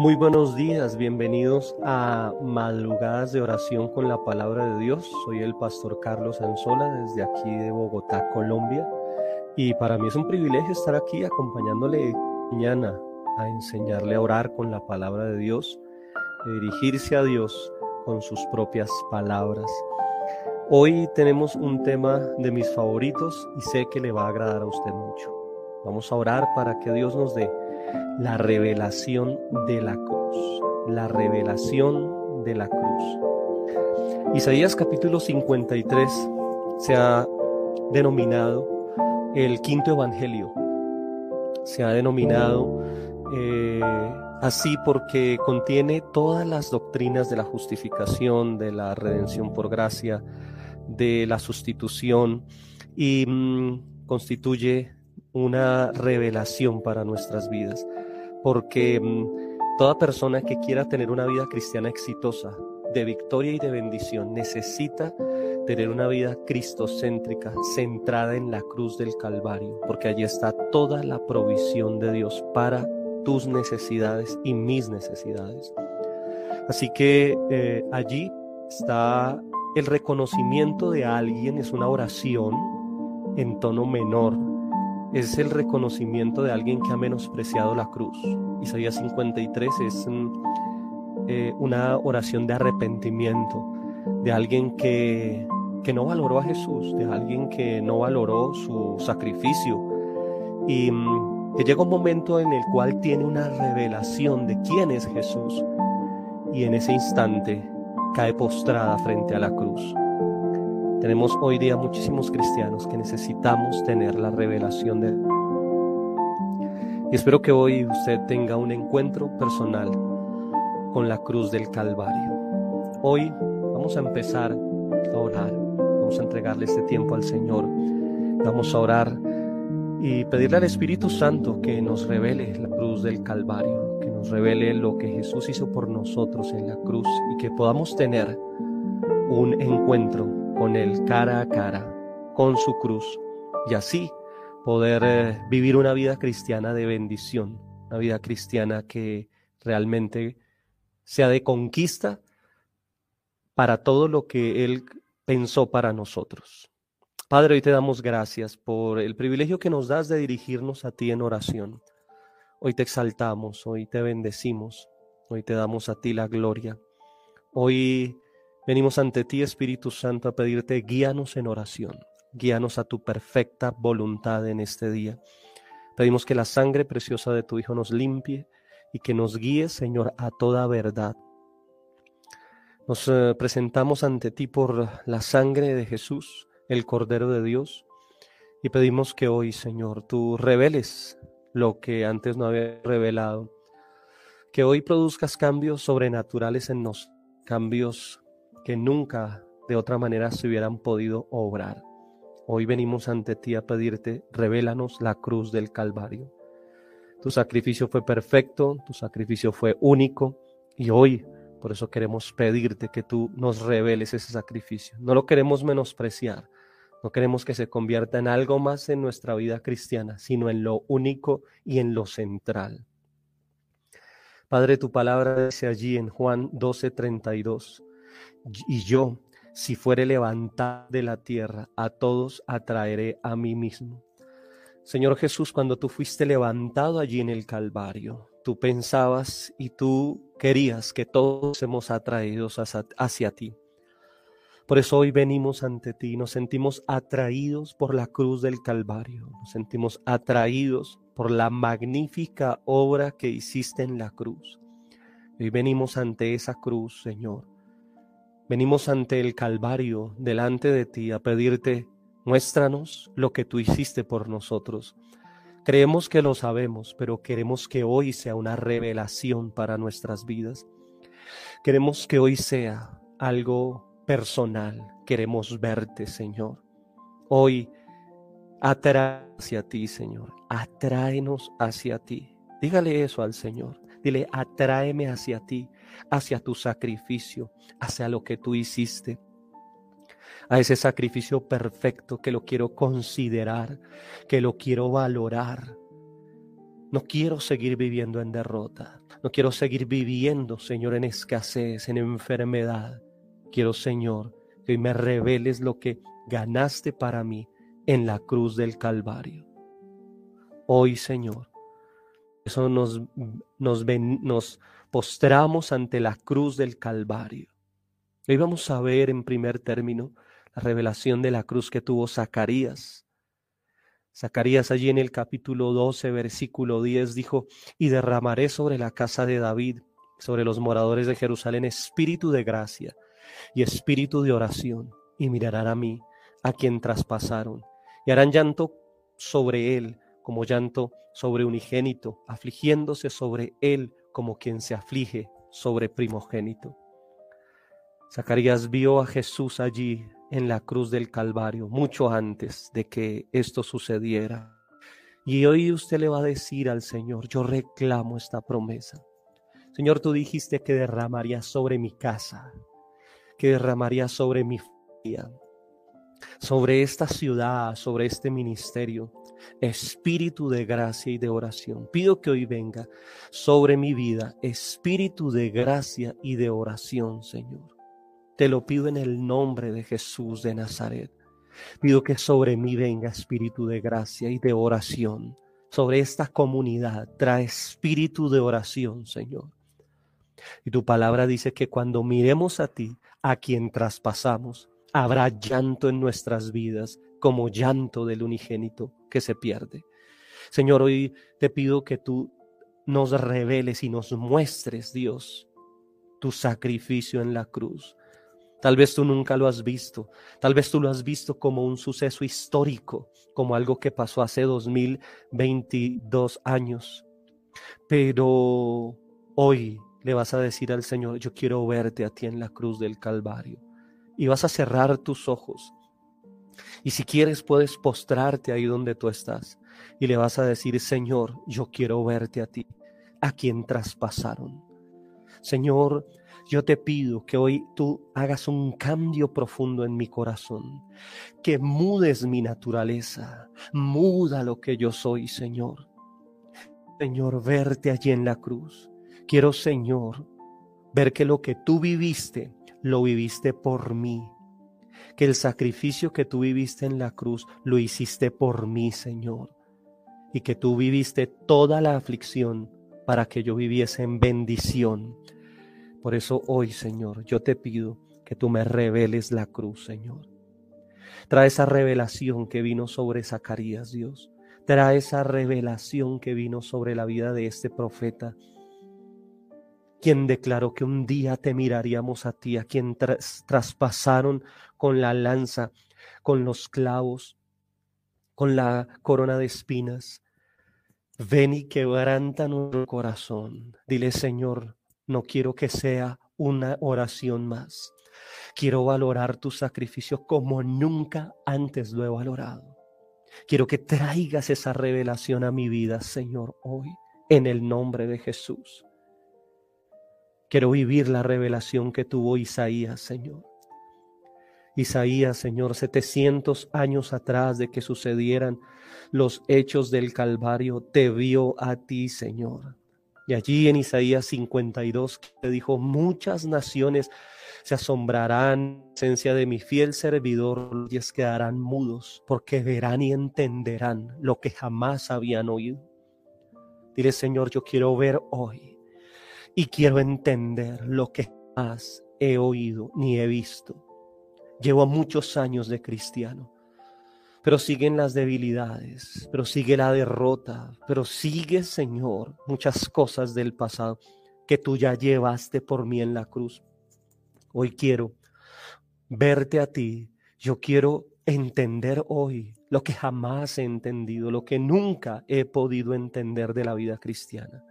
Muy buenos días, bienvenidos a Madrugadas de Oración con la Palabra de Dios. Soy el pastor Carlos Anzola desde aquí de Bogotá, Colombia. Y para mí es un privilegio estar aquí acompañándole mañana a enseñarle a orar con la palabra de Dios, dirigirse a Dios con sus propias palabras. Hoy tenemos un tema de mis favoritos y sé que le va a agradar a usted mucho. Vamos a orar para que Dios nos dé la revelación de la cruz. La revelación de la cruz. Isaías capítulo 53 se ha denominado el quinto evangelio. Se ha denominado eh, así porque contiene todas las doctrinas de la justificación, de la redención por gracia, de la sustitución y mm, constituye una revelación para nuestras vidas, porque mm, toda persona que quiera tener una vida cristiana exitosa, de victoria y de bendición, necesita tener una vida cristocéntrica, centrada en la cruz del Calvario, porque allí está toda la provisión de Dios para tus necesidades y mis necesidades. Así que eh, allí está el reconocimiento de alguien, es una oración en tono menor, es el reconocimiento de alguien que ha menospreciado la cruz. Isaías 53 es mm, eh, una oración de arrepentimiento, de alguien que, que no valoró a Jesús, de alguien que no valoró su sacrificio. Y mm, que llega un momento en el cual tiene una revelación de quién es Jesús. Y en ese instante cae postrada frente a la cruz. Tenemos hoy día muchísimos cristianos que necesitamos tener la revelación de y espero que hoy usted tenga un encuentro personal con la cruz del Calvario. Hoy vamos a empezar a orar, vamos a entregarle este tiempo al Señor, vamos a orar y pedirle al Espíritu Santo que nos revele la cruz del Calvario, que nos revele lo que Jesús hizo por nosotros en la cruz y que podamos tener un encuentro con Él cara a cara, con su cruz, y así poder eh, vivir una vida cristiana de bendición, una vida cristiana que realmente sea de conquista para todo lo que Él pensó para nosotros. Padre, hoy te damos gracias por el privilegio que nos das de dirigirnos a ti en oración. Hoy te exaltamos, hoy te bendecimos, hoy te damos a ti la gloria. Hoy Venimos ante ti, Espíritu Santo, a pedirte guíanos en oración, guíanos a tu perfecta voluntad en este día. Pedimos que la sangre preciosa de tu Hijo nos limpie y que nos guíe, Señor, a toda verdad. Nos eh, presentamos ante ti por la sangre de Jesús, el Cordero de Dios, y pedimos que hoy, Señor, tú reveles lo que antes no había revelado, que hoy produzcas cambios sobrenaturales en nosotros, cambios que nunca de otra manera se hubieran podido obrar. Hoy venimos ante ti a pedirte, revélanos la cruz del Calvario. Tu sacrificio fue perfecto, tu sacrificio fue único y hoy por eso queremos pedirte que tú nos reveles ese sacrificio. No lo queremos menospreciar, no queremos que se convierta en algo más en nuestra vida cristiana, sino en lo único y en lo central. Padre, tu palabra dice allí en Juan 12:32, y yo, si fuere levantado de la tierra, a todos atraeré a mí mismo. Señor Jesús, cuando tú fuiste levantado allí en el Calvario, tú pensabas y tú querías que todos seamos atraídos hacia, hacia ti. Por eso hoy venimos ante ti, nos sentimos atraídos por la cruz del Calvario, nos sentimos atraídos por la magnífica obra que hiciste en la cruz. Hoy venimos ante esa cruz, Señor, Venimos ante el Calvario, delante de ti, a pedirte, muéstranos lo que tú hiciste por nosotros. Creemos que lo sabemos, pero queremos que hoy sea una revelación para nuestras vidas. Queremos que hoy sea algo personal. Queremos verte, Señor. Hoy atrae hacia ti, Señor. Atráenos hacia ti. Dígale eso al Señor. Dile, atráeme hacia ti hacia tu sacrificio, hacia lo que tú hiciste, a ese sacrificio perfecto que lo quiero considerar, que lo quiero valorar, No quiero seguir viviendo en derrota. No quiero seguir viviendo, Señor, en escasez, en enfermedad. Quiero, Señor, que hoy me reveles lo que ganaste para mí en la cruz del Calvario. Hoy, Señor, eso nos, nos, nos postramos ante la cruz del Calvario. Hoy vamos a ver en primer término la revelación de la cruz que tuvo Zacarías Zacarías allí en el capítulo 12, versículo 10 dijo, y derramaré sobre la casa de David, sobre los moradores de Jerusalén, espíritu de gracia y espíritu de oración, y mirarán a mí, a quien traspasaron, y harán llanto sobre él como llanto sobre unigénito, afligiéndose sobre él como quien se aflige sobre primogénito. Zacarías vio a Jesús allí en la cruz del Calvario, mucho antes de que esto sucediera. Y hoy usted le va a decir al Señor, yo reclamo esta promesa. Señor, tú dijiste que derramaría sobre mi casa, que derramaría sobre mi familia, sobre esta ciudad, sobre este ministerio, espíritu de gracia y de oración. Pido que hoy venga sobre mi vida espíritu de gracia y de oración, Señor. Te lo pido en el nombre de Jesús de Nazaret. Pido que sobre mí venga espíritu de gracia y de oración. Sobre esta comunidad trae espíritu de oración, Señor. Y tu palabra dice que cuando miremos a ti, a quien traspasamos, habrá llanto en nuestras vidas, como llanto del unigénito que se pierde. Señor, hoy te pido que tú nos reveles y nos muestres, Dios, tu sacrificio en la cruz. Tal vez tú nunca lo has visto, tal vez tú lo has visto como un suceso histórico, como algo que pasó hace 2022 años. Pero hoy le vas a decir al Señor, yo quiero verte a ti en la cruz del Calvario. Y vas a cerrar tus ojos. Y si quieres puedes postrarte ahí donde tú estás. Y le vas a decir, Señor, yo quiero verte a ti, a quien traspasaron. Señor, yo te pido que hoy tú hagas un cambio profundo en mi corazón, que mudes mi naturaleza, muda lo que yo soy, Señor. Señor, verte allí en la cruz. Quiero, Señor, ver que lo que tú viviste, lo viviste por mí. Que el sacrificio que tú viviste en la cruz, lo hiciste por mí, Señor. Y que tú viviste toda la aflicción para que yo viviese en bendición por eso hoy, Señor, yo te pido que tú me reveles la cruz, Señor. Trae esa revelación que vino sobre Zacarías, Dios. Trae esa revelación que vino sobre la vida de este profeta, quien declaró que un día te miraríamos a ti, a quien traspasaron con la lanza, con los clavos, con la corona de espinas. Ven y quebranta nuestro corazón. Dile, Señor, no quiero que sea una oración más. Quiero valorar tu sacrificio como nunca antes lo he valorado. Quiero que traigas esa revelación a mi vida, Señor, hoy, en el nombre de Jesús. Quiero vivir la revelación que tuvo Isaías, Señor. Isaías, Señor, 700 años atrás de que sucedieran los hechos del Calvario, te vio a ti, Señor. Y allí en Isaías 52 te dijo, muchas naciones se asombrarán en esencia de mi fiel servidor y es quedarán mudos porque verán y entenderán lo que jamás habían oído. Dile, Señor, yo quiero ver hoy y quiero entender lo que jamás he oído ni he visto. Llevo muchos años de cristiano pero siguen las debilidades, pero sigue la derrota, pero sigue, Señor, muchas cosas del pasado que tú ya llevaste por mí en la cruz. Hoy quiero verte a ti, yo quiero entender hoy lo que jamás he entendido, lo que nunca he podido entender de la vida cristiana.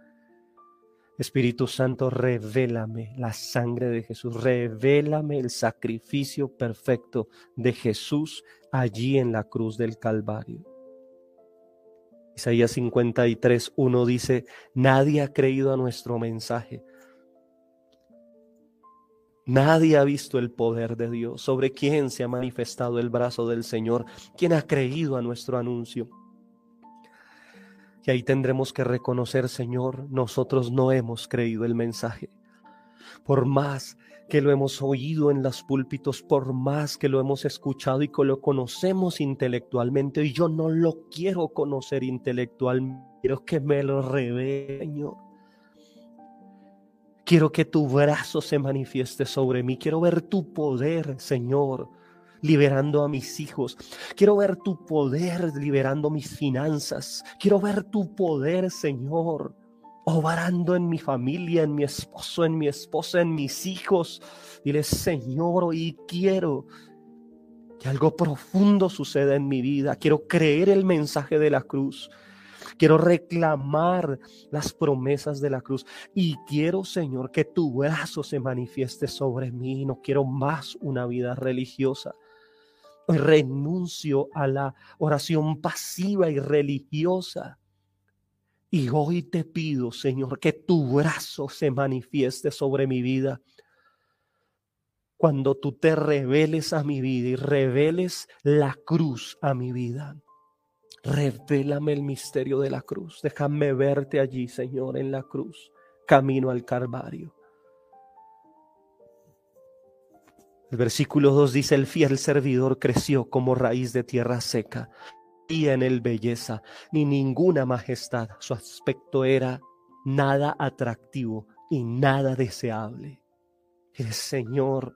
Espíritu Santo, revélame la sangre de Jesús, revélame el sacrificio perfecto de Jesús allí en la cruz del Calvario. Isaías 53, 1 dice, nadie ha creído a nuestro mensaje. Nadie ha visto el poder de Dios. ¿Sobre quién se ha manifestado el brazo del Señor? ¿Quién ha creído a nuestro anuncio? Y ahí tendremos que reconocer, Señor, nosotros no hemos creído el mensaje. Por más que lo hemos oído en los púlpitos, por más que lo hemos escuchado y que lo conocemos intelectualmente, y yo no lo quiero conocer intelectualmente, quiero que me lo revele, Señor. Quiero que tu brazo se manifieste sobre mí, quiero ver tu poder, Señor liberando a mis hijos. Quiero ver tu poder liberando mis finanzas. Quiero ver tu poder, Señor, obrando en mi familia, en mi esposo, en mi esposa, en mis hijos. Dile, Señor, hoy quiero que algo profundo suceda en mi vida. Quiero creer el mensaje de la cruz. Quiero reclamar las promesas de la cruz y quiero, Señor, que tu brazo se manifieste sobre mí. No quiero más una vida religiosa renuncio a la oración pasiva y religiosa. Y hoy te pido, Señor, que tu brazo se manifieste sobre mi vida. Cuando tú te reveles a mi vida y reveles la cruz a mi vida. Revélame el misterio de la cruz. Déjame verte allí, Señor, en la cruz, camino al Calvario. El versículo 2 dice, el fiel servidor creció como raíz de tierra seca, y en él belleza, ni ninguna majestad. Su aspecto era nada atractivo y nada deseable. El Señor,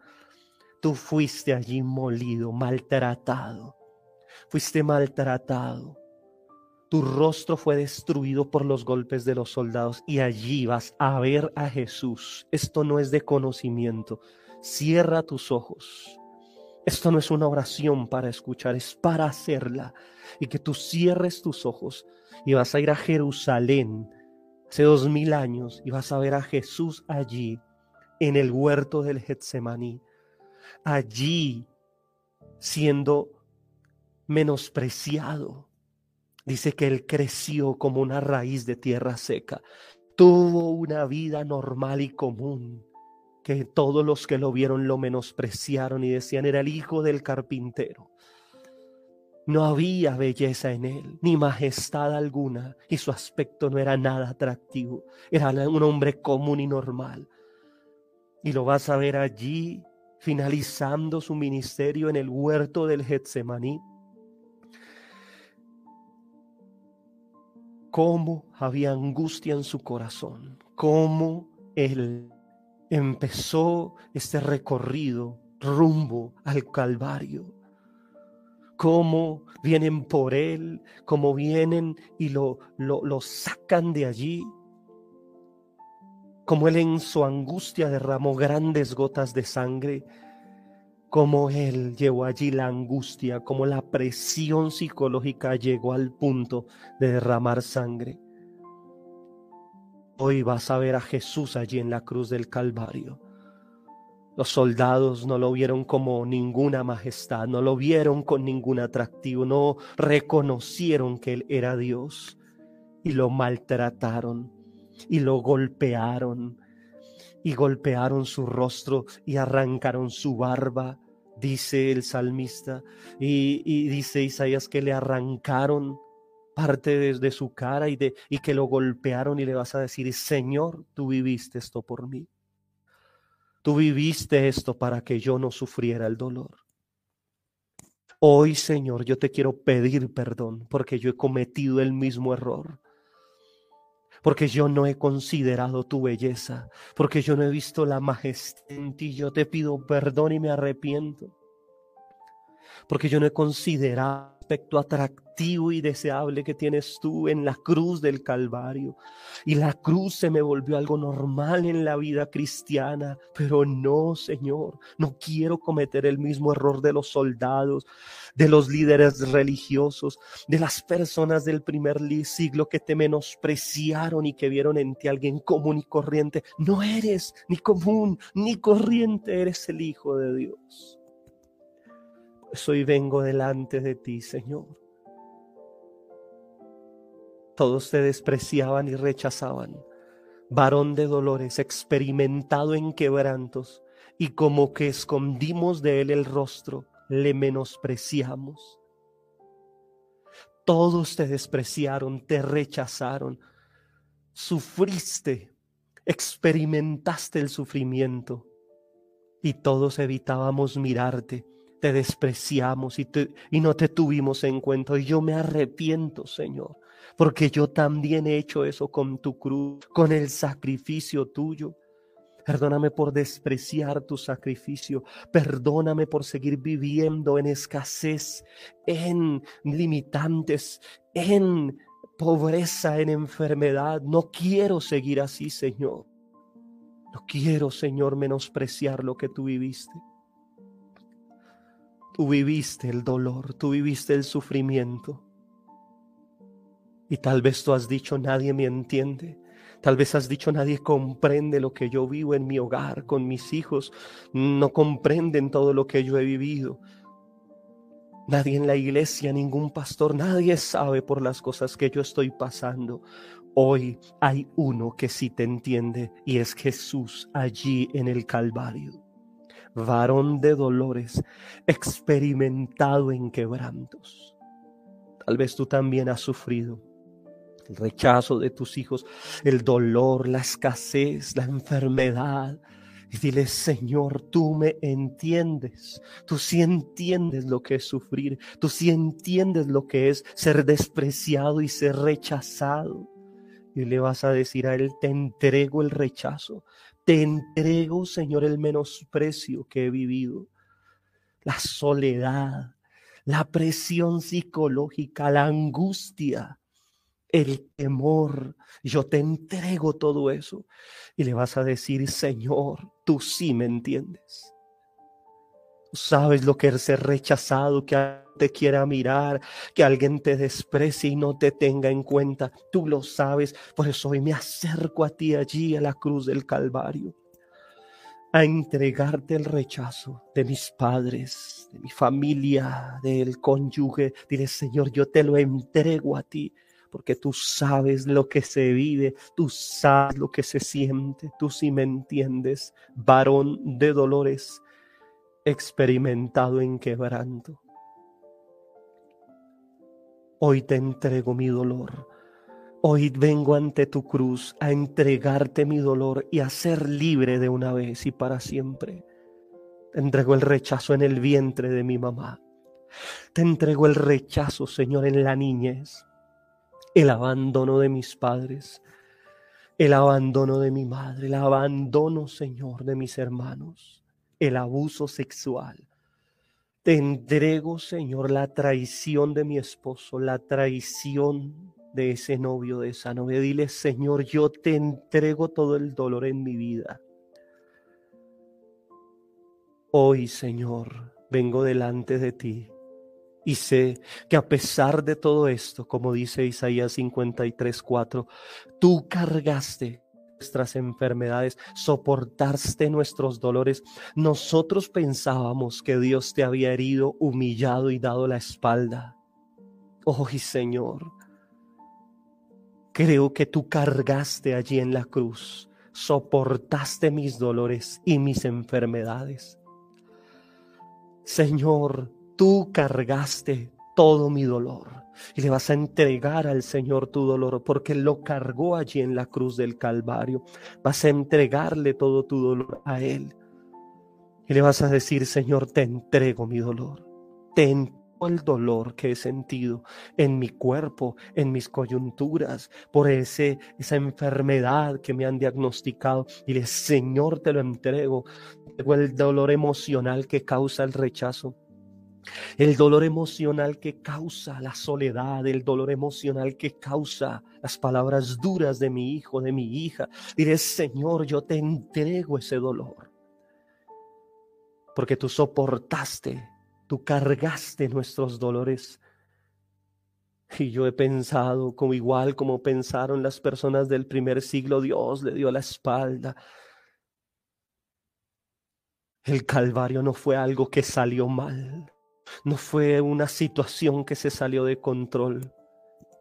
tú fuiste allí molido, maltratado. Fuiste maltratado. Tu rostro fue destruido por los golpes de los soldados y allí vas a ver a Jesús. Esto no es de conocimiento, Cierra tus ojos. Esto no es una oración para escuchar, es para hacerla. Y que tú cierres tus ojos y vas a ir a Jerusalén hace dos mil años y vas a ver a Jesús allí en el huerto del Getsemaní. Allí siendo menospreciado. Dice que él creció como una raíz de tierra seca. Tuvo una vida normal y común que todos los que lo vieron lo menospreciaron y decían era el hijo del carpintero. No había belleza en él, ni majestad alguna, y su aspecto no era nada atractivo. Era un hombre común y normal. Y lo vas a ver allí, finalizando su ministerio en el huerto del Getsemaní. Cómo había angustia en su corazón, cómo él empezó este recorrido rumbo al Calvario. Cómo vienen por él, cómo vienen y lo, lo, lo sacan de allí. Como él en su angustia derramó grandes gotas de sangre. Como él llevó allí la angustia, como la presión psicológica llegó al punto de derramar sangre. Hoy vas a ver a Jesús allí en la cruz del Calvario. Los soldados no lo vieron como ninguna majestad, no lo vieron con ningún atractivo, no reconocieron que Él era Dios y lo maltrataron y lo golpearon y golpearon su rostro y arrancaron su barba, dice el salmista, y, y dice Isaías que le arrancaron parte de, su cara y, de, y que lo golpearon y le vas a decir, Señor, tú viviste esto por mí. Tú viviste esto para que yo no sufriera el dolor. Hoy, Señor, yo te quiero pedir perdón porque yo he cometido el mismo error. Porque yo no he considerado tu belleza, porque yo no he visto la majestad en ti. Yo te pido perdón y me arrepiento. Porque yo no he considerado aspecto atractivo y deseable que tienes tú en la cruz del Calvario. Y la cruz se me volvió algo normal en la vida cristiana, pero no, Señor, no quiero cometer el mismo error de los soldados, de los líderes religiosos, de las personas del primer siglo que te menospreciaron y que vieron en ti alguien común y corriente. No eres ni común ni corriente, eres el Hijo de Dios. Soy vengo delante de ti, Señor. Todos te despreciaban y rechazaban. Varón de dolores, experimentado en quebrantos, y como que escondimos de él el rostro, le menospreciamos. Todos te despreciaron, te rechazaron, sufriste, experimentaste el sufrimiento y todos evitábamos mirarte, te despreciamos y, y no te tuvimos en cuenta. Y yo me arrepiento, Señor, porque yo también he hecho eso con tu cruz, con el sacrificio tuyo. Perdóname por despreciar tu sacrificio. Perdóname por seguir viviendo en escasez, en limitantes, en pobreza, en enfermedad. No quiero seguir así, Señor. No quiero, Señor, menospreciar lo que tú viviste. Tú viviste el dolor, tú viviste el sufrimiento. Y tal vez tú has dicho, nadie me entiende. Tal vez has dicho, nadie comprende lo que yo vivo en mi hogar, con mis hijos. No comprenden todo lo que yo he vivido. Nadie en la iglesia, ningún pastor, nadie sabe por las cosas que yo estoy pasando. Hoy hay uno que sí te entiende y es Jesús allí en el Calvario. Varón de dolores, experimentado en quebrantos. Tal vez tú también has sufrido el rechazo de tus hijos, el dolor, la escasez, la enfermedad, y dile, Señor, tú me entiendes. Tú sí entiendes lo que es sufrir. Tú sí entiendes lo que es ser despreciado y ser rechazado. Y le vas a decir a Él, te entrego el rechazo. Te entrego, Señor, el menosprecio que he vivido. La soledad, la presión psicológica, la angustia el temor. Yo te entrego todo eso. Y le vas a decir, Señor, tú sí me entiendes. sabes lo que es ser rechazado, que te quiera mirar, que alguien te desprecie y no te tenga en cuenta. Tú lo sabes. Por eso hoy me acerco a ti allí a la cruz del Calvario a entregarte el rechazo de mis padres, de mi familia, del cónyuge. Dile, Señor, yo te lo entrego a ti porque tú sabes lo que se vive, tú sabes lo que se siente, tú sí me entiendes, varón de dolores, experimentado en quebranto. Hoy te entrego mi dolor. Hoy vengo ante tu cruz a entregarte mi dolor y a ser libre de una vez y para siempre. Te entrego el rechazo en el vientre de mi mamá. Te entrego el rechazo, Señor, en la niñez el abandono de mis padres, el abandono de mi madre, el abandono, Señor, de mis hermanos, el abuso sexual. Te entrego, Señor, la traición de mi esposo, la traición de ese novio, de esa novia. Dile, Señor, yo te entrego todo el dolor en mi vida. Hoy, Señor, vengo delante de ti y sé que a pesar de todo esto, como dice Isaías 53, 4, tú cargaste nuestras enfermedades, soportaste nuestros dolores. Nosotros pensábamos que Dios te había herido, humillado y dado la espalda. Oh, Señor, creo que tú cargaste allí en la cruz, soportaste mis dolores y mis enfermedades. Señor, tú cargaste todo mi dolor y le vas a entregar al Señor tu dolor porque lo cargó allí en la cruz del Calvario. Vas a entregarle todo tu dolor a Él y le vas a decir, Señor, te entrego mi dolor. Te entrego el dolor que he sentido en mi cuerpo, en mis coyunturas, por ese, esa enfermedad que me han diagnosticado. Y le, Señor, te lo entrego. El dolor emocional que causa el rechazo el dolor emocional que causa la soledad, el dolor emocional que causa las palabras duras de mi hijo, de mi hija. Diré, Señor, yo te entrego ese dolor. Porque tú soportaste, tú cargaste nuestros dolores. Y yo he pensado, como igual como pensaron las personas del primer siglo, Dios le dio la espalda. El Calvario no fue algo que salió mal. No fue una situación que se salió de control.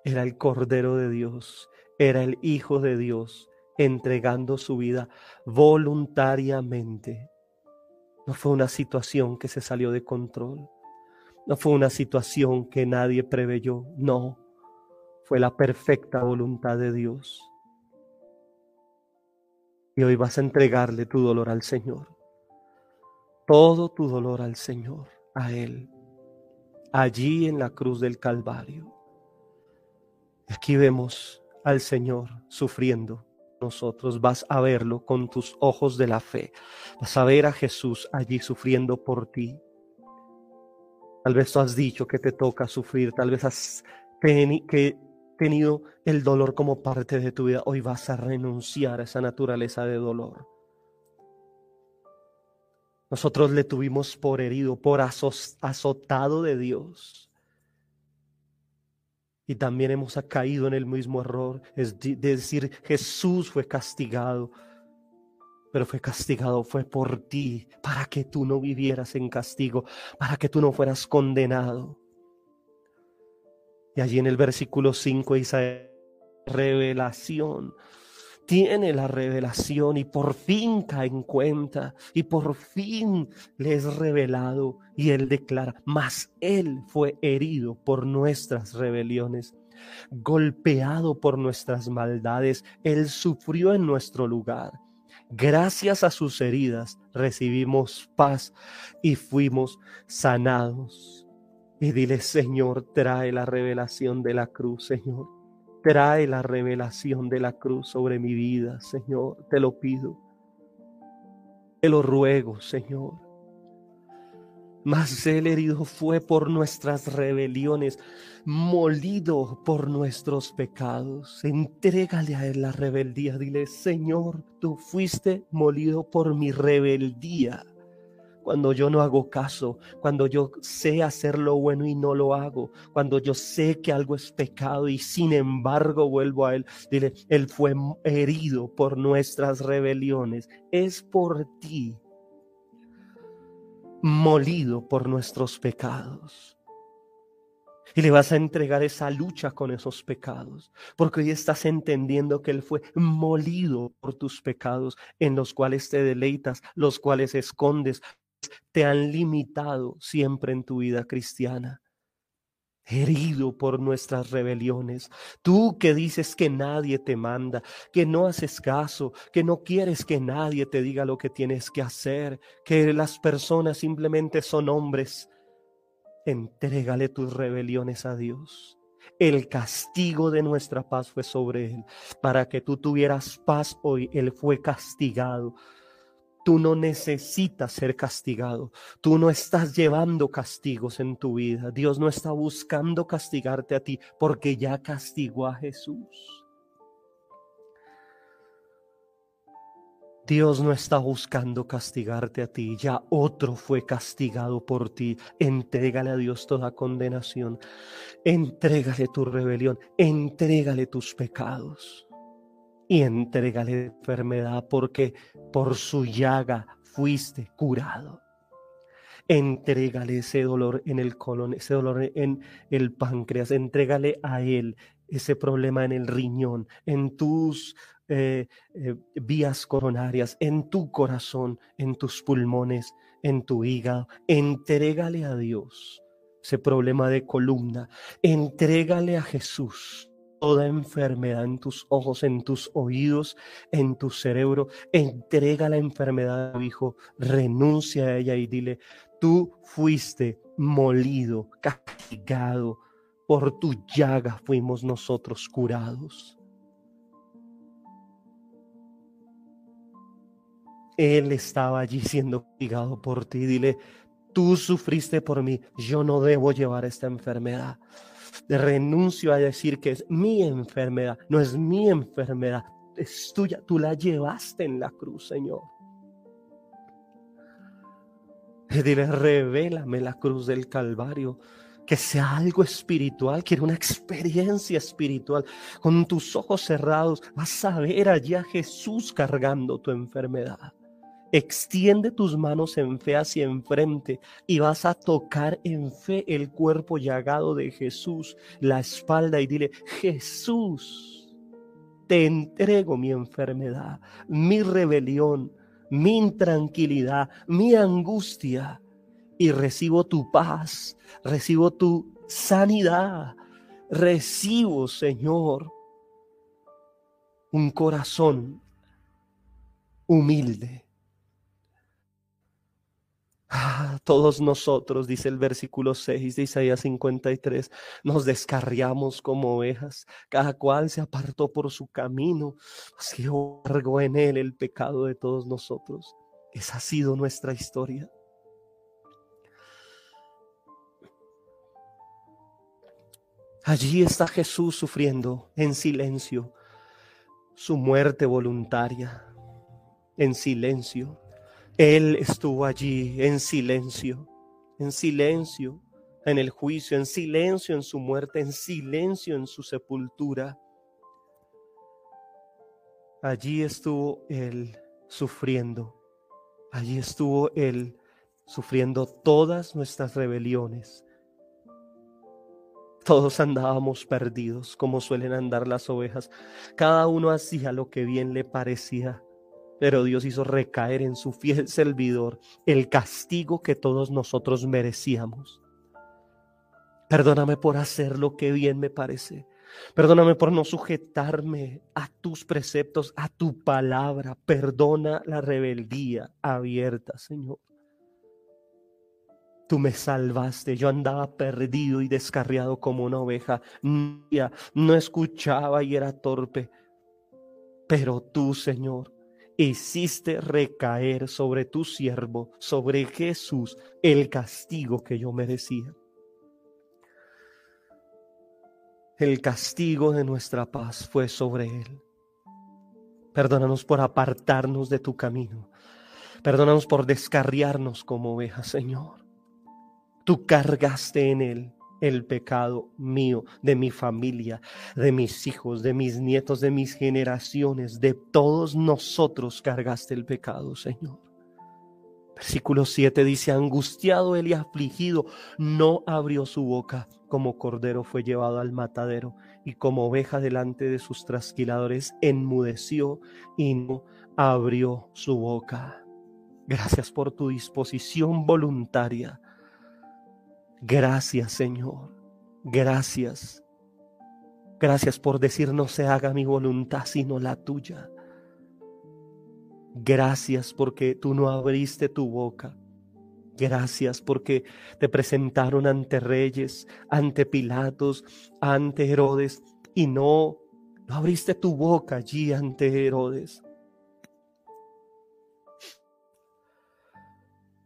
Era el Cordero de Dios, era el Hijo de Dios entregando su vida voluntariamente. No fue una situación que se salió de control. No fue una situación que nadie preveyó, no, fue la perfecta voluntad de Dios. Y hoy vas a entregarle tu dolor al Señor. Todo tu dolor al Señor, a Él. Allí en la cruz del Calvario. Aquí vemos al Señor sufriendo. Nosotros vas a verlo con tus ojos de la fe. Vas a ver a Jesús allí sufriendo por ti. Tal vez tú has dicho que te toca sufrir, tal vez has tenido el dolor como parte de tu vida. Hoy vas a renunciar a esa naturaleza de dolor. Nosotros le tuvimos por herido, por azotado de Dios. Y también hemos caído en el mismo error, es decir, Jesús fue castigado pero fue castigado, fue por ti, para que tú no vivieras en castigo, para que tú no fueras condenado. Y allí en el versículo 5 dice, revelación, tiene la revelación y por fin cae en cuenta y por fin le es revelado y él declara, mas él fue herido por nuestras rebeliones golpeado por nuestras maldades, Él sufrió en nuestro lugar Gracias a sus heridas recibimos paz y fuimos sanados. Y dile, Señor, trae la revelación de la cruz, Señor. Trae la revelación de la cruz sobre mi vida, Señor. Te lo pido. Te lo ruego, Señor. Mas el herido fue por nuestras rebeliones, molido por nuestros pecados. Entrégale a él la rebeldía. Dile, Señor, tú fuiste molido por mi rebeldía. Cuando yo no hago caso, cuando yo sé hacer lo bueno y no lo hago, cuando yo sé que algo es pecado y sin embargo vuelvo a Él, dile, Él fue herido por nuestras rebeliones. Es por ti molido por nuestros pecados. Y le vas a entregar esa lucha con esos pecados, porque hoy estás entendiendo que Él fue molido por tus pecados, en los cuales te deleitas, los cuales escondes, te han limitado siempre en tu vida cristiana herido por nuestras rebeliones. Tú que dices que nadie te manda, que no haces caso, que no quieres que nadie te diga lo que tienes que hacer, que las personas simplemente son hombres. Entrégale tus rebeliones a Dios. El castigo de nuestra paz fue sobre Él. Para que tú tuvieras paz hoy, Él fue castigado Tú no necesitas ser castigado. Tú no estás llevando castigos en tu vida. Dios no está buscando castigarte a ti porque ya castigó a Jesús. Dios no está buscando castigarte a ti, ya otro fue castigado por ti. Entrégale a Dios toda condenación, entrégale tu rebelión, entrégale tus pecados y entrégale enfermedad porque por su llaga fuiste curado. Entrégale ese dolor en el colon, ese dolor en el páncreas, entrégale a él ese problema en el riñón, en tus eh, eh, vías coronarias, en tu corazón, en tus pulmones, en tu hígado. Entrégale a Dios ese problema de columna. Entrégale a Jesús toda enfermedad en tus ojos, en tus oídos, en tu cerebro. Entrega la enfermedad a tu hijo, renuncia a ella y dile, tú fuiste molido, castigado, por tu llaga fuimos nosotros curados. Él estaba allí siendo castigado por ti. Dile, tú sufriste por mí, yo no debo llevar esta enfermedad renuncio a decir que es mi enfermedad, no es mi enfermedad, es tuya, tú la llevaste en la cruz, Señor. Y dile, revélame la cruz del Calvario, que sea algo espiritual, quiero una experiencia espiritual. Con tus ojos cerrados vas a ver allí a Jesús cargando tu enfermedad. Extiende tus manos en fe hacia enfrente y vas a tocar en fe el cuerpo llagado de Jesús, la espalda y dile, Jesús, te entrego mi enfermedad, mi rebelión, mi intranquilidad, mi angustia. y recibo tu paz, recibo tu sanidad, recibo, Señor, un corazón humilde. Ah, todos nosotros, dice el versículo 6 de Isaías 53, nos descarriamos como ovejas, cada cual se apartó por su camino, se cargó en él el pecado de todos nosotros. Esa ha sido nuestra historia. Allí está Jesús sufriendo en silencio su muerte voluntaria, en silencio. Él estuvo allí en silencio, en silencio en el juicio, en silencio en su muerte, en silencio en su sepultura. Allí estuvo Él sufriendo. Allí estuvo Él sufriendo todas nuestras rebeliones, todos andábamos perdidos, como suelen andar las ovejas. Cada uno hacía lo que bien le parecía. Pero Dios hizo recaer en su fiel servidor el castigo que todos nosotros merecíamos. Perdóname por hacer lo que bien me parece. Perdóname por no sujetarme a tus preceptos, a tu palabra. Perdona la rebeldía abierta, Señor. Tú me salvaste, yo andaba perdido y descarriado como una oveja, no escuchaba y era torpe, pero tú, Señor, hiciste recaer sobre tu siervo, sobre Jesús, el castigo que yo merecía. El castigo de nuestra paz fue sobre él. Perdónanos por apartarnos de tu camino. Perdónanos por descarriarnos como ovejas, Señor. Tú cargaste en él el pecado mío, de mi familia, de mis hijos, de mis nietos, de mis generaciones, de todos nosotros cargaste el pecado, Señor. Versículo 7 dice, angustiado él y afligido, no abrió su boca, como cordero fue llevado al matadero, y como oveja delante de sus trasquiladores, enmudeció y no abrió su boca. Gracias por tu disposición voluntaria Gracias, Señor. Gracias. Gracias por decir no se haga mi voluntad sino la tuya. Gracias porque tú no abriste tu boca. Gracias porque te presentaron ante reyes, ante Pilatos, ante Herodes y no, no abriste tu boca allí ante Herodes.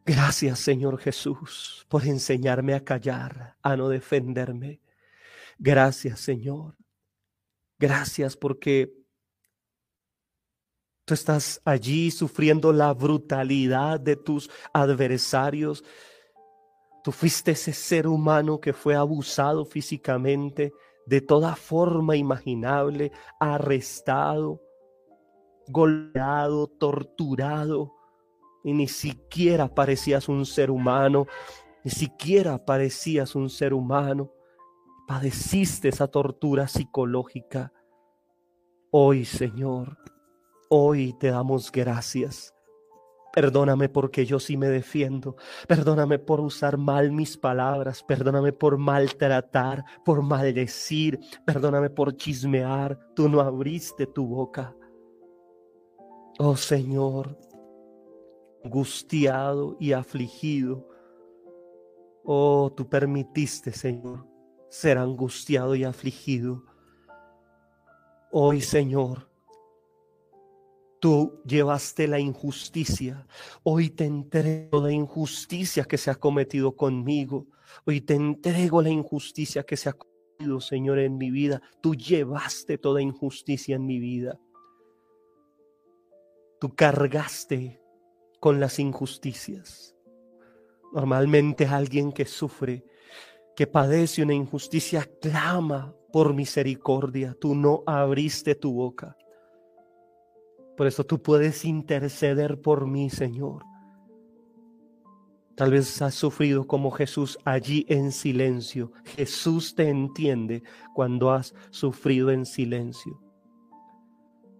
Gracias, Señor Jesús, por enseñarme a callar, a no defenderme. Gracias, Señor. Gracias porque tú estás allí sufriendo la brutalidad de tus adversarios. Tú fuiste ese ser humano que fue abusado físicamente de toda forma imaginable, arrestado, golpeado, torturado y ni siquiera parecías un ser humano, ni siquiera parecías un ser humano. Padeciste esa tortura psicológica. Hoy, Señor, hoy te damos gracias. Perdóname porque yo sí me defiendo. Perdóname por usar mal mis palabras. Perdóname por maltratar, por maldecir. Perdóname por chismear. Tú no abriste tu boca. Oh Señor, angustiado y afligido. Oh, tú permitiste, Señor, ser angustiado y afligido. Hoy, Señor, tú llevaste la injusticia. Hoy te entrego la injusticia que se ha cometido conmigo. Hoy te entrego la injusticia que se ha cometido, Señor, en mi vida. Tú llevaste toda injusticia en mi vida. Tú cargaste con las injusticias. Normalmente alguien que sufre, que padece una injusticia, clama por misericordia. Tú no abriste tu boca. Por eso tú puedes interceder por mí, Señor. Tal vez has sufrido como Jesús allí en silencio. Jesús te entiende cuando has sufrido en silencio.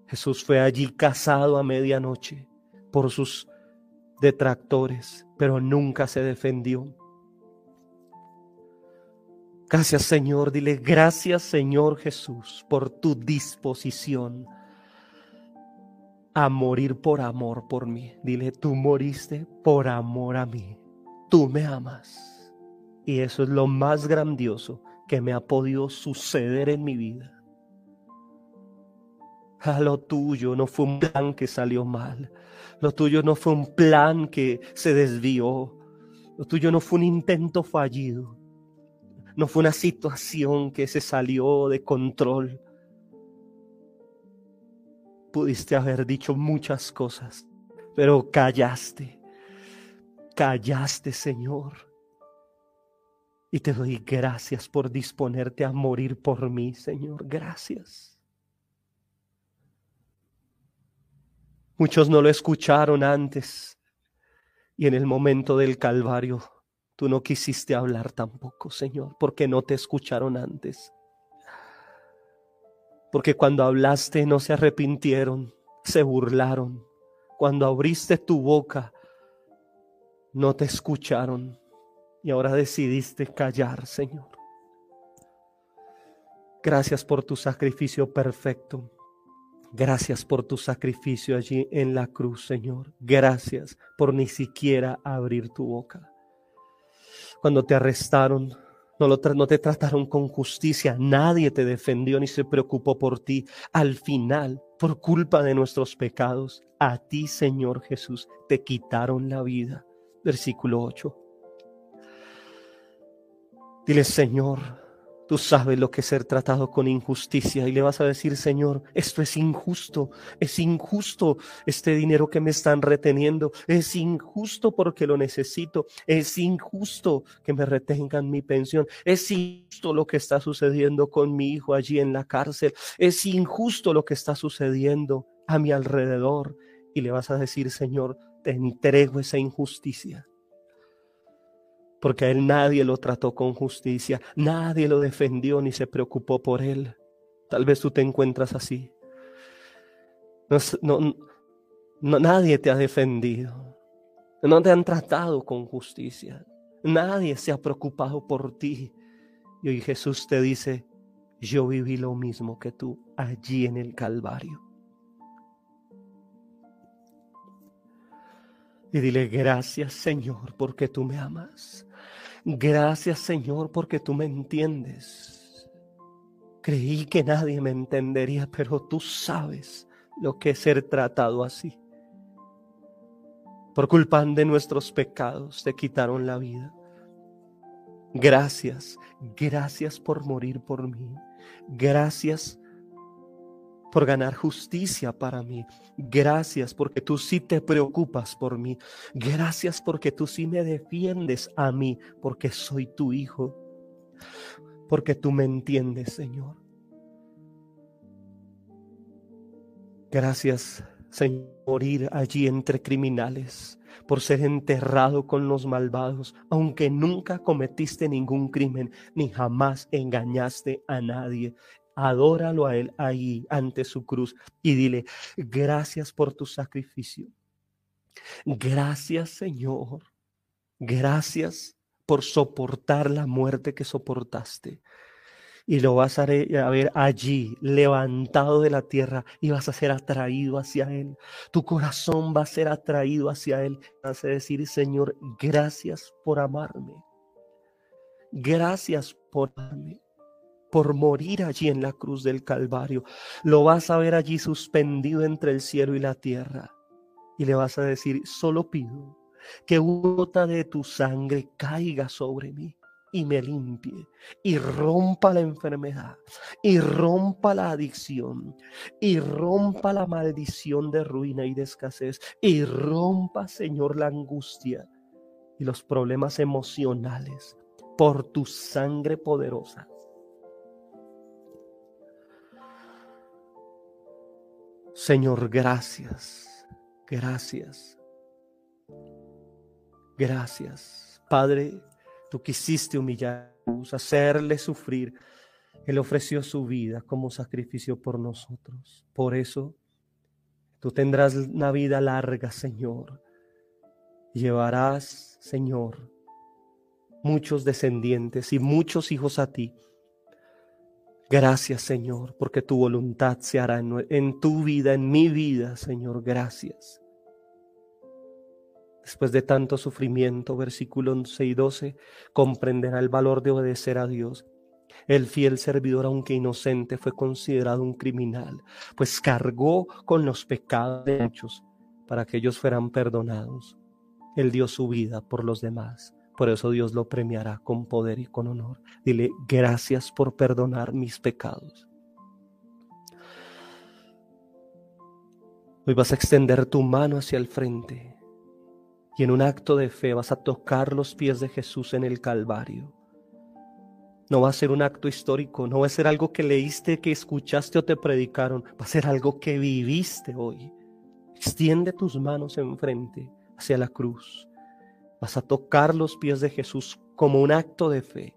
Jesús fue allí casado a medianoche por sus detractores, pero nunca se defendió. Gracias Señor, dile gracias Señor Jesús por tu disposición a morir por amor por mí. Dile, tú moriste por amor a mí. Tú me amas. Y eso es lo más grandioso que me ha podido suceder en mi vida. A lo tuyo no fue un plan que salió mal. Lo tuyo no fue un plan que se desvió. Lo tuyo no fue un intento fallido. No fue una situación que se salió de control. Pudiste haber dicho muchas cosas, pero callaste. Callaste, Señor. Y te doy gracias por disponerte a morir por mí, Señor. Gracias. Muchos no lo escucharon antes y en el momento del Calvario tú no quisiste hablar tampoco, Señor, porque no te escucharon antes. Porque cuando hablaste no se arrepintieron, se burlaron. Cuando abriste tu boca no te escucharon y ahora decidiste callar, Señor. Gracias por tu sacrificio perfecto. Gracias por tu sacrificio allí en la cruz, Señor. Gracias por ni siquiera abrir tu boca. Cuando te arrestaron, no, lo te trataron con justicia, nadie te defendió ni se preocupó por ti. Al final, por culpa de nuestros pecados, a ti, Señor Jesús, te quitaron la vida. Versículo 8. Dile, Señor, Tú sabes lo que es ser tratado con injusticia y le vas a decir, Señor, esto es injusto, es injusto. Este dinero que me están reteniendo, es injusto porque lo necesito, es injusto que me retengan mi pensión, es injusto lo que está sucediendo con mi hijo allí en la cárcel, es injusto lo que está sucediendo a mi alrededor. Y le vas a decir, Señor, te entrego esa injusticia porque a él nadie lo trató con justicia, nadie lo defendió ni se preocupó por él. Tal vez tú te encuentras así. No, nadie te ha defendido, no te han tratado con justicia, nadie se ha preocupado por ti. Y hoy Jesús te dice, yo viví lo mismo que tú allí en el Calvario. Y dile, gracias Señor, porque tú me amas. Gracias Señor porque tú me entiendes. Creí que nadie me entendería, pero tú sabes lo que es ser tratado así. Por culpa de nuestros pecados te quitaron la vida. Gracias, gracias por morir por mí. Gracias por ganar justicia para mí. Gracias porque tú sí te preocupas por mí. Gracias porque tú sí me defiendes a mí, porque soy tu hijo. Porque tú me entiendes, Señor. Gracias, Señor, por ir allí entre criminales, por ser enterrado con los malvados, aunque nunca cometiste ningún crimen, ni jamás engañaste a nadie adóralo a Él ahí ante su cruz y dile, gracias por tu sacrificio. Gracias Señor. Gracias por soportar la muerte que soportaste. Y lo vas a ver allí, levantado de la tierra, y vas a ser atraído hacia Él. Tu corazón va a ser atraído hacia Él. Vas a decir, Señor, gracias por amarme. Gracias por amarme por morir allí en la cruz del Calvario. Lo vas a ver allí suspendido entre el cielo y la tierra. Y le vas a decir, solo pido que gota de tu sangre caiga sobre mí y me limpie y rompa la enfermedad y rompa la adicción y rompa la maldición de ruina y de escasez y rompa, Señor, la angustia y los problemas emocionales por tu sangre poderosa. Señor, gracias, gracias, gracias. Padre, tú quisiste humillarnos, hacerle sufrir. Él ofreció su vida como sacrificio por nosotros. Por eso, tú tendrás una vida larga, Señor. llevarás, Señor, muchos descendientes y muchos hijos a ti. Gracias, Señor, porque tu voluntad se hará en, tu vida, en mi vida, Señor. Gracias. Después de tanto sufrimiento, versículo 11 y 12, comprenderá el valor de obedecer a Dios. El fiel servidor, aunque inocente, fue considerado un criminal, pues cargó con los pecados de muchos para que ellos fueran perdonados. Él dio su vida por los demás. Por eso Dios lo premiará con poder y con honor. Dile, gracias por perdonar mis pecados. Hoy vas a extender tu mano hacia el frente y en un acto de fe vas a tocar los pies de Jesús en el Calvario. No va a ser un acto histórico, no va a ser algo que leíste, que escuchaste o te predicaron, va a ser algo que viviste hoy. Extiende tus manos enfrente hacia la cruz Vas a tocar los pies de Jesús como un acto de fe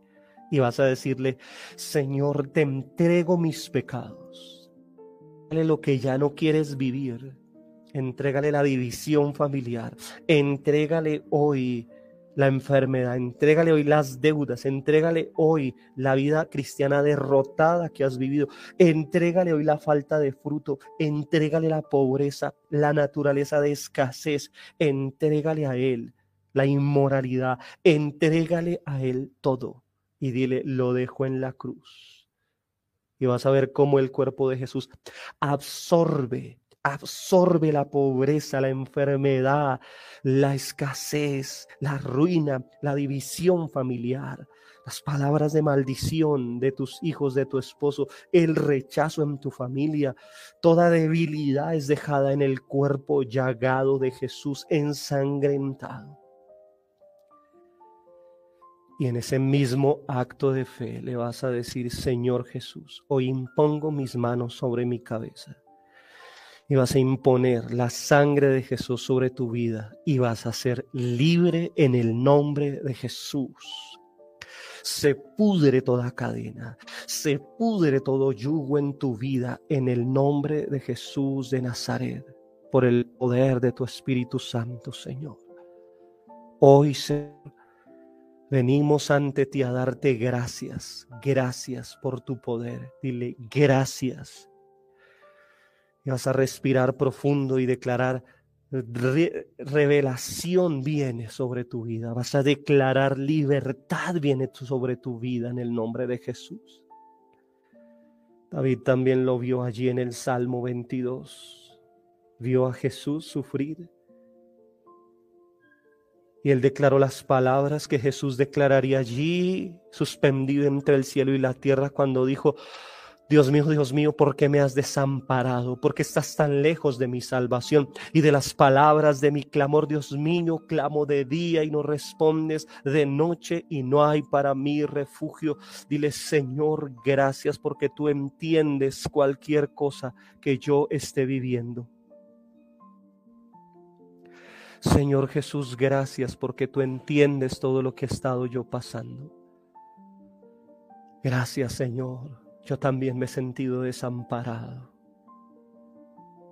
y vas a decirle, Señor, te entrego mis pecados. Dale lo que ya no quieres vivir. Entrégale la división familiar. Entrégale hoy la enfermedad. Entrégale hoy las deudas. Entrégale hoy la vida cristiana derrotada que has vivido. Entrégale hoy la falta de fruto. Entrégale la pobreza, la naturaleza de escasez. Entrégale a Él la inmoralidad. Entrégale a Él todo y dile, lo dejo en la cruz. Y vas a ver cómo el cuerpo de Jesús absorbe, absorbe la pobreza, la enfermedad, la escasez, la ruina, la división familiar, las palabras de maldición de tus hijos, de tu esposo, el rechazo en tu familia, toda debilidad es dejada en el cuerpo llagado de Jesús ensangrentado. Y en ese mismo acto de fe le vas a decir, Señor Jesús, hoy impongo mis manos sobre mi cabeza. Y vas a imponer la sangre de Jesús sobre tu vida y vas a ser libre en el nombre de Jesús. Se pudre toda cadena, se pudre todo yugo en tu vida en el nombre de Jesús de Nazaret, por el poder de tu Espíritu Santo, Señor. Hoy, Señor, Venimos ante ti a darte gracias, gracias por tu poder. Dile gracias. Y vas a respirar profundo y declarar, revelación viene sobre tu vida. Vas a declarar libertad viene sobre tu vida en el nombre de Jesús. David también lo vio allí en el Salmo 22. Vio a Jesús sufrir y él declaró las palabras que Jesús declararía allí, suspendido entre el cielo y la tierra, cuando dijo, Dios mío, Dios mío, ¿por qué me has desamparado? ¿Por qué estás tan lejos de mi salvación? Y de las palabras de mi clamor, Dios mío, clamo de día y no respondes, de noche y no hay para mí refugio. Dile, Señor, gracias porque tú entiendes cualquier cosa que yo esté viviendo. Señor Jesús, gracias porque tú entiendes todo lo que he estado yo pasando. Gracias, Señor. Yo también me he sentido desamparado.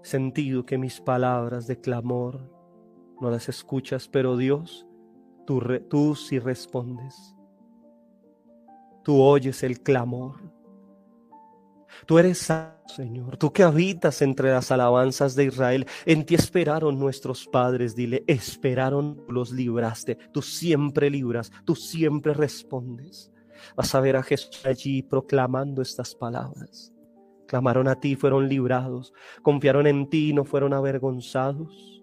sentido que mis palabras de clamor no las escuchas, pero Dios, tú, tú sí respondes. Tú oyes el clamor. Tú eres santo, Señor, tú que habitas entre las alabanzas de Israel. En ti esperaron nuestros padres, dile, esperaron, los libraste. Tú siempre libras, tú siempre respondes. Vas a ver a Jesús allí proclamando estas palabras. Clamaron a ti, fueron librados. Confiaron en ti y no fueron avergonzados.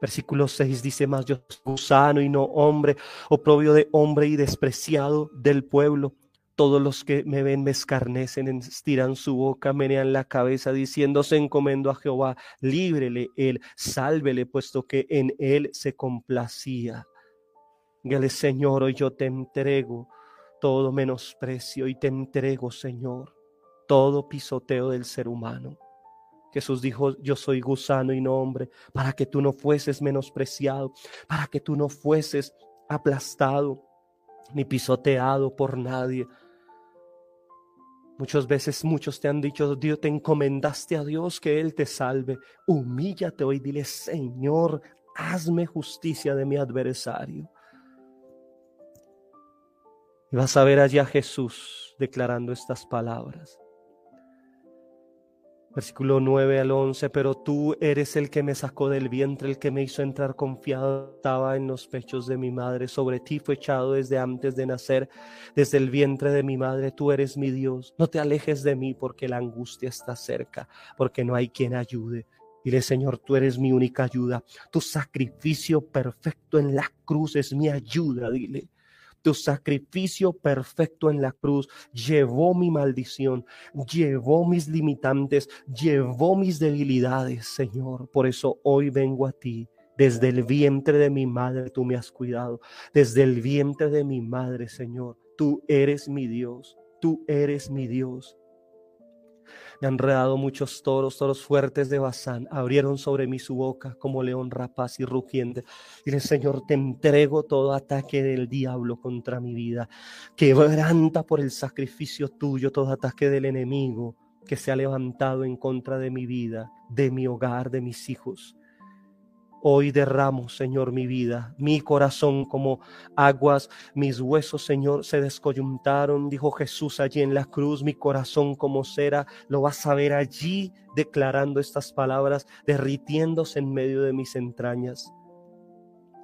Versículo 6 dice más, yo soy gusano y no hombre, oprobio de hombre y despreciado del pueblo todos los que me ven me escarnecen, estiran su boca, menean la cabeza, diciendo, se a Jehová, líbrele él, sálvele, puesto que en él se complacía. Dígale, Señor, hoy yo te entrego todo menosprecio y te entrego, Señor, todo pisoteo del ser humano. Jesús dijo, yo soy gusano y no hombre, para que tú no fueses menospreciado, para que tú no fueses aplastado ni pisoteado por nadie, Muchas veces muchos te han dicho, Dios, te encomendaste a Dios que Él te salve. Humíllate hoy, dile, Señor, hazme justicia de mi adversario. Y vas a ver allá a Jesús declarando estas palabras. Versículo 9 al 11, pero tú eres el que me sacó del vientre, el que me hizo entrar confiado, estaba en los pechos de mi madre, sobre ti fue echado desde antes de nacer, desde el vientre de mi madre, tú eres mi Dios, no te alejes de mí porque la angustia está cerca, porque no hay quien ayude. Dile, Señor, tú eres mi única ayuda, tu sacrificio perfecto en la cruz es mi ayuda, dile. Tu sacrificio perfecto en la cruz llevó mi maldición, llevó mis limitantes, llevó mis debilidades, Señor. Por eso hoy vengo a ti. Desde el vientre de mi madre tú me has cuidado. Desde el vientre de mi madre, Señor, tú eres mi Dios. Tú eres mi Dios. Me han redado muchos toros, toros fuertes de Bazán, abrieron sobre mí su boca como león rapaz y rugiente. Dile, Señor, te entrego todo ataque del diablo contra mi vida. Quebranta por el sacrificio tuyo todo ataque del enemigo que se ha levantado en contra de mi vida, de mi hogar, de mis hijos. Hoy derramo, Señor, mi vida, mi corazón como aguas, mis huesos, Señor, se descoyuntaron, dijo Jesús allí en la cruz, mi corazón como cera, lo vas a ver allí declarando estas palabras, derritiéndose en medio de mis entrañas.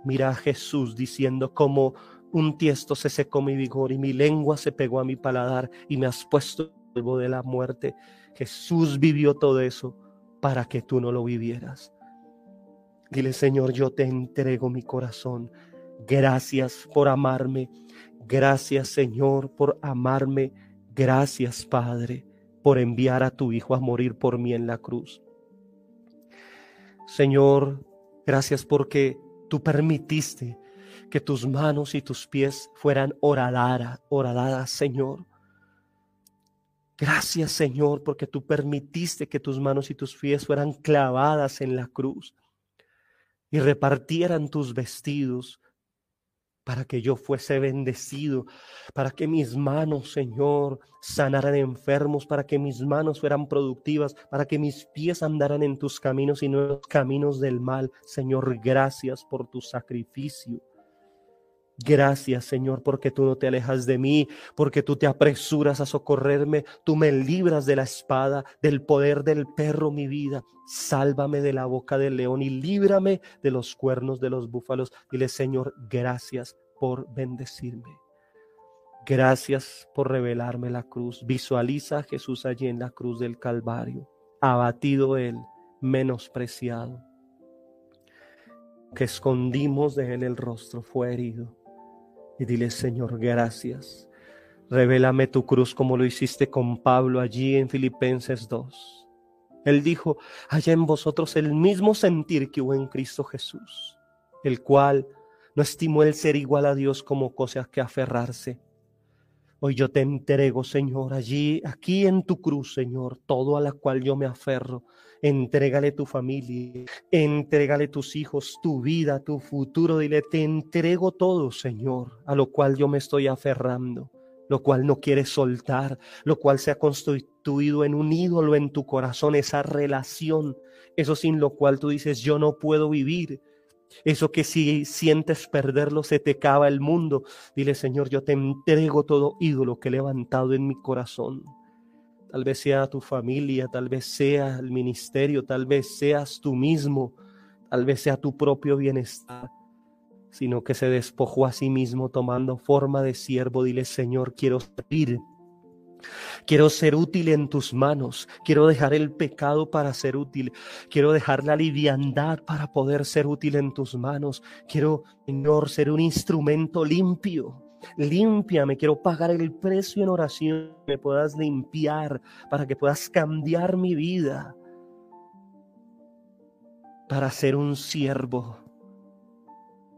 Mira a Jesús diciendo como un tiesto se secó mi vigor y mi lengua se pegó a mi paladar y me has puesto polvo de la muerte. Jesús vivió todo eso para que tú no lo vivieras. Dile, Señor, yo te entrego mi corazón. Gracias por amarme. Gracias, Señor, por amarme. Gracias, Padre, por enviar a tu Hijo a morir por mí en la cruz. Señor, gracias porque tú permitiste que tus manos y tus pies fueran horadadas, horadadas, Señor. Gracias, Señor, porque tú permitiste que tus manos y tus pies fueran clavadas en la cruz y repartieran tus vestidos para que yo fuese bendecido, para que mis manos, Señor, sanaran enfermos, para que mis manos fueran productivas, para que mis pies andaran en tus caminos y no en los caminos del mal. Señor, gracias por tu sacrificio. Gracias, Señor, porque tú no te alejas de mí, porque tú te apresuras a socorrerme, tú me libras de la espada, del poder del perro, mi vida. Sálvame de la boca del león y líbrame de los cuernos de los búfalos. Dile, Señor, gracias por bendecirme. Gracias por revelarme la cruz. Visualiza a Jesús allí en la cruz del Calvario, abatido él, menospreciado, que escondimos de él el rostro, fue herido y dile, Señor, gracias. Revélame tu cruz como lo hiciste con Pablo allí en Filipenses 2. Él dijo, haya en vosotros el mismo sentir que hubo en Cristo Jesús, el cual no estimó el ser igual a Dios como cosa que aferrarse. Hoy yo te entrego, Señor, allí, aquí en tu cruz, Señor, todo a la cual yo me aferro, Entrégale tu familia, entrégale tus hijos, tu vida, tu futuro. Dile, te entrego todo, Señor, a lo cual yo me estoy aferrando, lo cual no quieres soltar, lo cual se ha constituido en un ídolo en tu corazón, esa relación, eso sin lo cual tú dices, yo no puedo vivir. Eso que si sientes perderlo, se te cava el mundo. Dile, Señor, yo te entrego todo ídolo que he levantado en mi corazón tal vez sea tu familia, tal vez sea el ministerio, tal vez seas tú mismo, tal vez sea tu propio bienestar, sino que se despojó a sí mismo tomando forma de siervo. Dile, Señor, quiero servir. Quiero ser útil en tus manos. Quiero dejar el pecado para ser útil. Quiero dejar la liviandad para poder ser útil en tus manos. Quiero, Señor, ser un instrumento limpio Límpiame, quiero pagar el precio en oración, me puedas limpiar para que puedas cambiar mi vida para ser un siervo.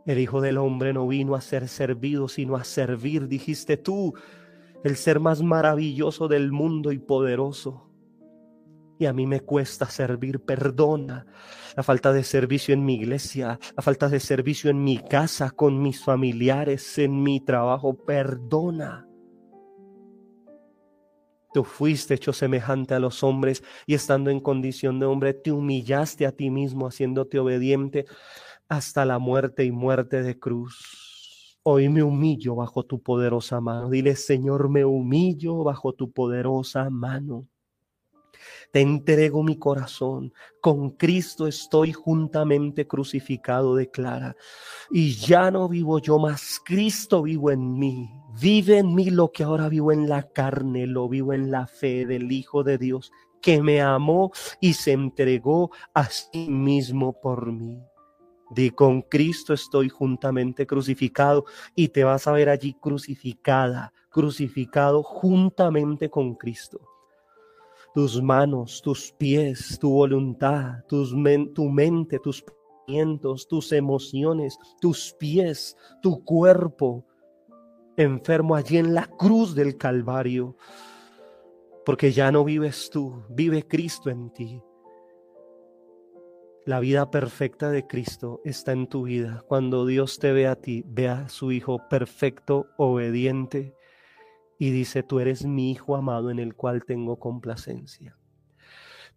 El Hijo del Hombre no vino a ser servido, sino a servir, dijiste tú, el ser más maravilloso del mundo y poderoso y a mí me cuesta servir. Perdona la falta de servicio en mi iglesia, la falta de servicio en mi casa, con mis familiares, en mi trabajo. Perdona. Tú fuiste hecho semejante a los hombres y estando en condición de hombre te humillaste a ti mismo haciéndote obediente. hasta la muerte y muerte de cruz. Hoy me humillo bajo tu poderosa mano. Dile, Señor, me humillo bajo tu poderosa mano. Te entrego mi corazón. Con Cristo estoy juntamente crucificado, declara. Y ya no vivo yo más. Cristo vivo en mí. Vive en mí lo que ahora vivo en la carne. Lo vivo en la fe del Hijo de Dios que me amó y se entregó a sí mismo por mí. Di con Cristo estoy juntamente crucificado y te vas a ver allí crucificada, crucificado juntamente con Cristo. Tus manos, tus pies, tu voluntad, tu mente, tus pensamientos, tus emociones, tus pies, tu cuerpo, enfermo allí en la cruz del Calvario, porque ya no vives tú, vive Cristo en ti. La vida perfecta de Cristo está en tu vida. Cuando Dios te ve a ti, ve a su Hijo perfecto, obediente, y dice, tú eres mi Hijo amado en el cual tengo complacencia.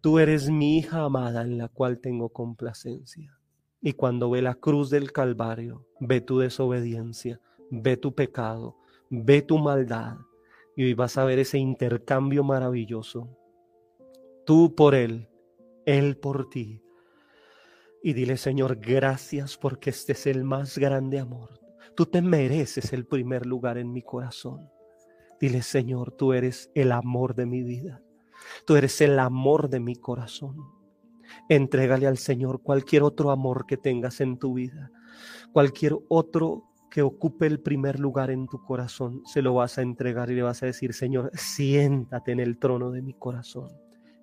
Tú eres mi hija amada en la cual tengo complacencia. Y cuando ve la cruz del Calvario, ve tu desobediencia, ve tu pecado, ve tu maldad, y hoy vas a ver ese intercambio maravilloso. Tú por Él, Él por ti y dile, Señor, gracias porque este es el más grande amor. Tú te mereces el primer lugar en mi corazón. Dile, Señor, tú eres el amor de mi vida. Tú eres el amor de mi corazón. Entrégale al Señor cualquier otro amor que tengas en tu vida. Cualquier otro que ocupe el primer lugar en tu corazón, se lo vas a entregar y le vas a decir, Señor, siéntate en el trono de mi corazón.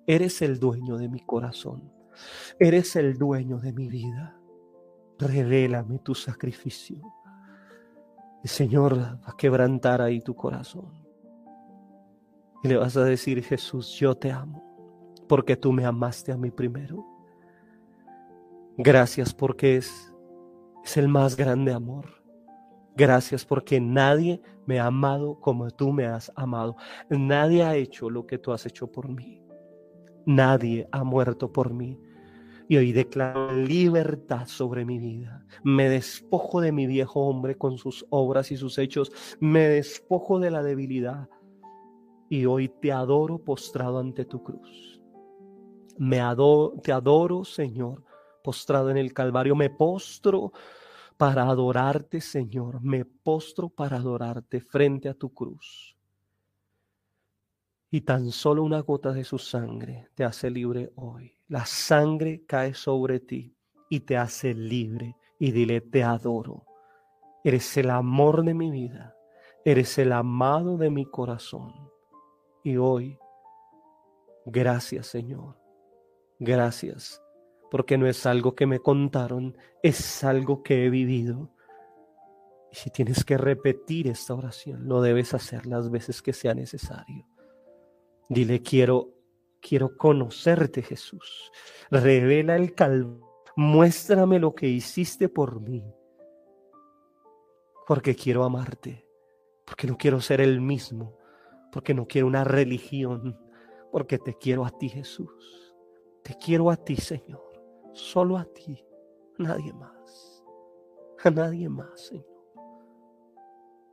Eres el dueño de mi corazón. Eres el dueño de mi vida. Revélame tu sacrificio. El Señor va a quebrantar ahí tu corazón. Y le vas a decir, Jesús, yo te amo, porque tú me amaste a mí primero. Gracias porque es, es el más grande amor. Gracias porque nadie me ha amado como tú me has amado. Nadie ha hecho lo que tú has hecho por mí. Nadie ha muerto por mí. Y hoy declaro libertad sobre mi vida. Me despojo de mi viejo hombre con sus obras y sus hechos. Me despojo de la debilidad. Y hoy te adoro postrado ante tu cruz. Me adoro, te adoro, Señor, postrado en el Calvario. Me postro para adorarte, Señor. Me postro para adorarte frente a tu cruz. Y tan solo una gota de su sangre te hace libre hoy la sangre cae sobre ti y te hace libre. Y dile, te adoro. Eres el amor de mi vida. Eres el amado de mi corazón. Y hoy, gracias Señor. Gracias. Porque no es algo que me contaron, es algo que he vivido. Y si tienes que repetir esta oración, lo debes hacer las veces que sea necesario. Dile, quiero Quiero conocerte, Jesús. Revela el calvo. Muéstrame lo que hiciste por mí. Porque quiero amarte. Porque no quiero ser el mismo. Porque no quiero una religión. Porque te quiero a ti, Jesús. Te quiero a ti, Señor. Solo a ti. Nadie más. A nadie más, Señor.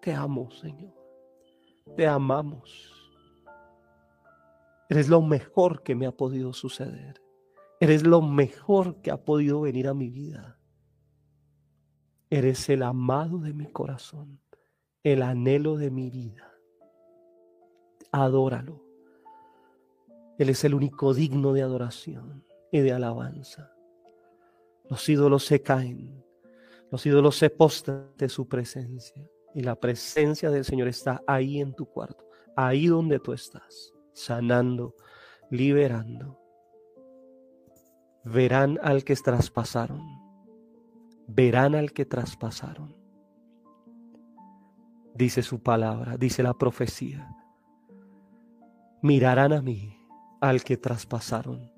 Te amo, Señor. Te amamos. Eres lo mejor que me ha podido suceder. Eres lo mejor que ha podido venir a mi vida. Eres el amado de mi corazón, el anhelo de mi vida. Adóralo. Él es el único digno de adoración y de alabanza. Los ídolos se caen, los ídolos se postran de su presencia y la presencia del Señor está ahí en tu cuarto, ahí donde tú estás sanando, liberando. Verán al que traspasaron, verán al que traspasaron. Dice su palabra, dice la profecía. Mirarán a mí, al que traspasaron,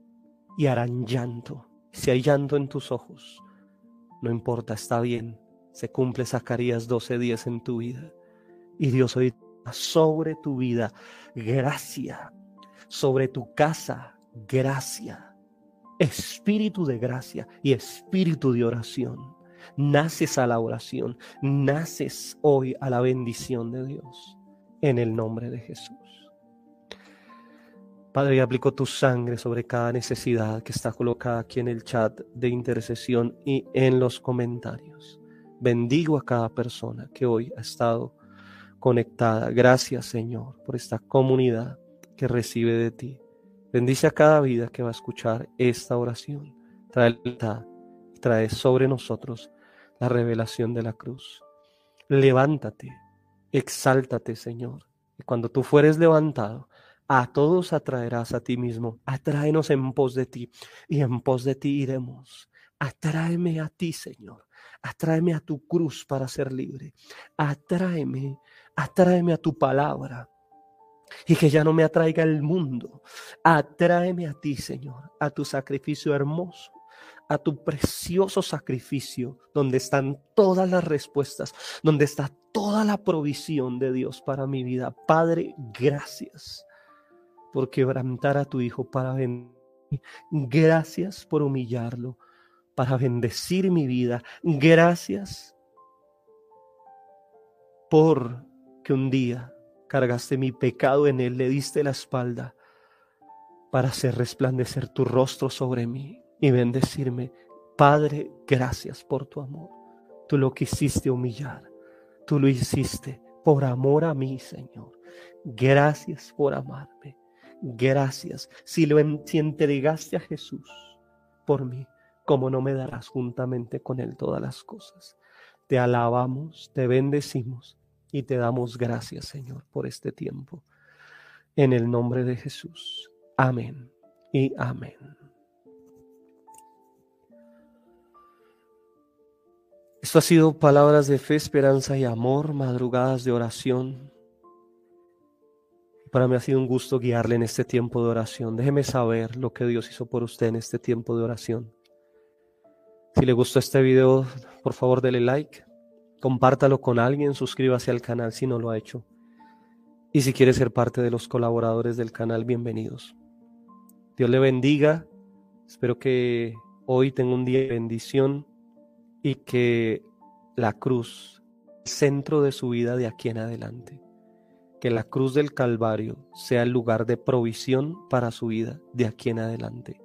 y harán llanto. Si hay llanto en tus ojos, no importa, está bien. Se cumple Zacarías 12:10 en tu vida. Y Dios hoy sobre tu vida gracia, sobre tu casa gracia, espíritu de gracia y espíritu de oración. naces a la oración, naces hoy a la bendición de Dios, en el nombre de Jesús. Padre, aplico tu sangre sobre cada necesidad que está colocada aquí en el chat de intercesión y en los comentarios. Bendigo a cada persona que hoy ha estado conectada. Gracias, Señor, por esta comunidad que recibe de ti. Bendice a cada vida que va a escuchar esta oración. Trae, trae sobre nosotros la revelación de la cruz. Levántate, exáltate, Señor. Y cuando tú fueres levantado, a todos atraerás a ti mismo. Atráenos en pos de ti y en pos de ti iremos. Atráeme a ti, Señor. Atráeme a tu cruz para ser libre. Atráeme, atráeme a tu palabra. Y que ya no me atraiga el mundo. Atráeme a ti, Señor, a tu sacrificio hermoso, a tu precioso sacrificio, donde están todas las respuestas, donde está toda la provisión de Dios para mi vida. Padre, gracias por quebrantar a tu Hijo para bendecir. Gracias por humillarlo para bendecir mi vida. Gracias por que un día cargaste mi pecado en él, le diste la espalda para hacer resplandecer tu rostro sobre mí y bendecirme. Padre, gracias por tu amor. Tú lo quisiste humillar. Tú lo hiciste por amor a mí, Señor. Gracias por amarme. Gracias. Si lo si entregaste a Jesús por mí, como no me darás juntamente con Él todas las cosas. Te alabamos, te bendecimos y te damos gracias, Señor, por este tiempo. En el nombre de Jesús. Amén y amén. Esto ha sido palabras de fe, esperanza y amor, madrugadas de oración. Para mí ha sido un gusto guiarle en este tiempo de oración. Déjeme saber lo que Dios hizo por usted en este tiempo de oración. Si le gustó este video, por favor dele like, compártalo con alguien, suscríbase al canal si no lo ha hecho. Y si quiere ser parte de los colaboradores del canal, bienvenidos. Dios le bendiga. Espero que hoy tenga un día de bendición y que la cruz, el centro de su vida de aquí en adelante, que la cruz del Calvario sea el lugar de provisión para su vida de aquí en adelante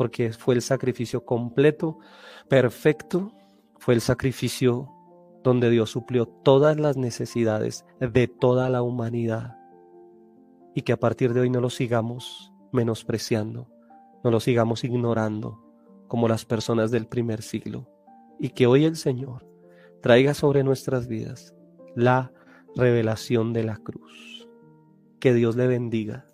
porque fue el sacrificio completo, perfecto, fue el sacrificio donde Dios suplió todas las necesidades de toda la humanidad y que a partir de hoy no lo sigamos menospreciando, no lo sigamos ignorando como las personas del primer siglo y que hoy el Señor traiga sobre nuestras vidas la revelación de la cruz. Que Dios le bendiga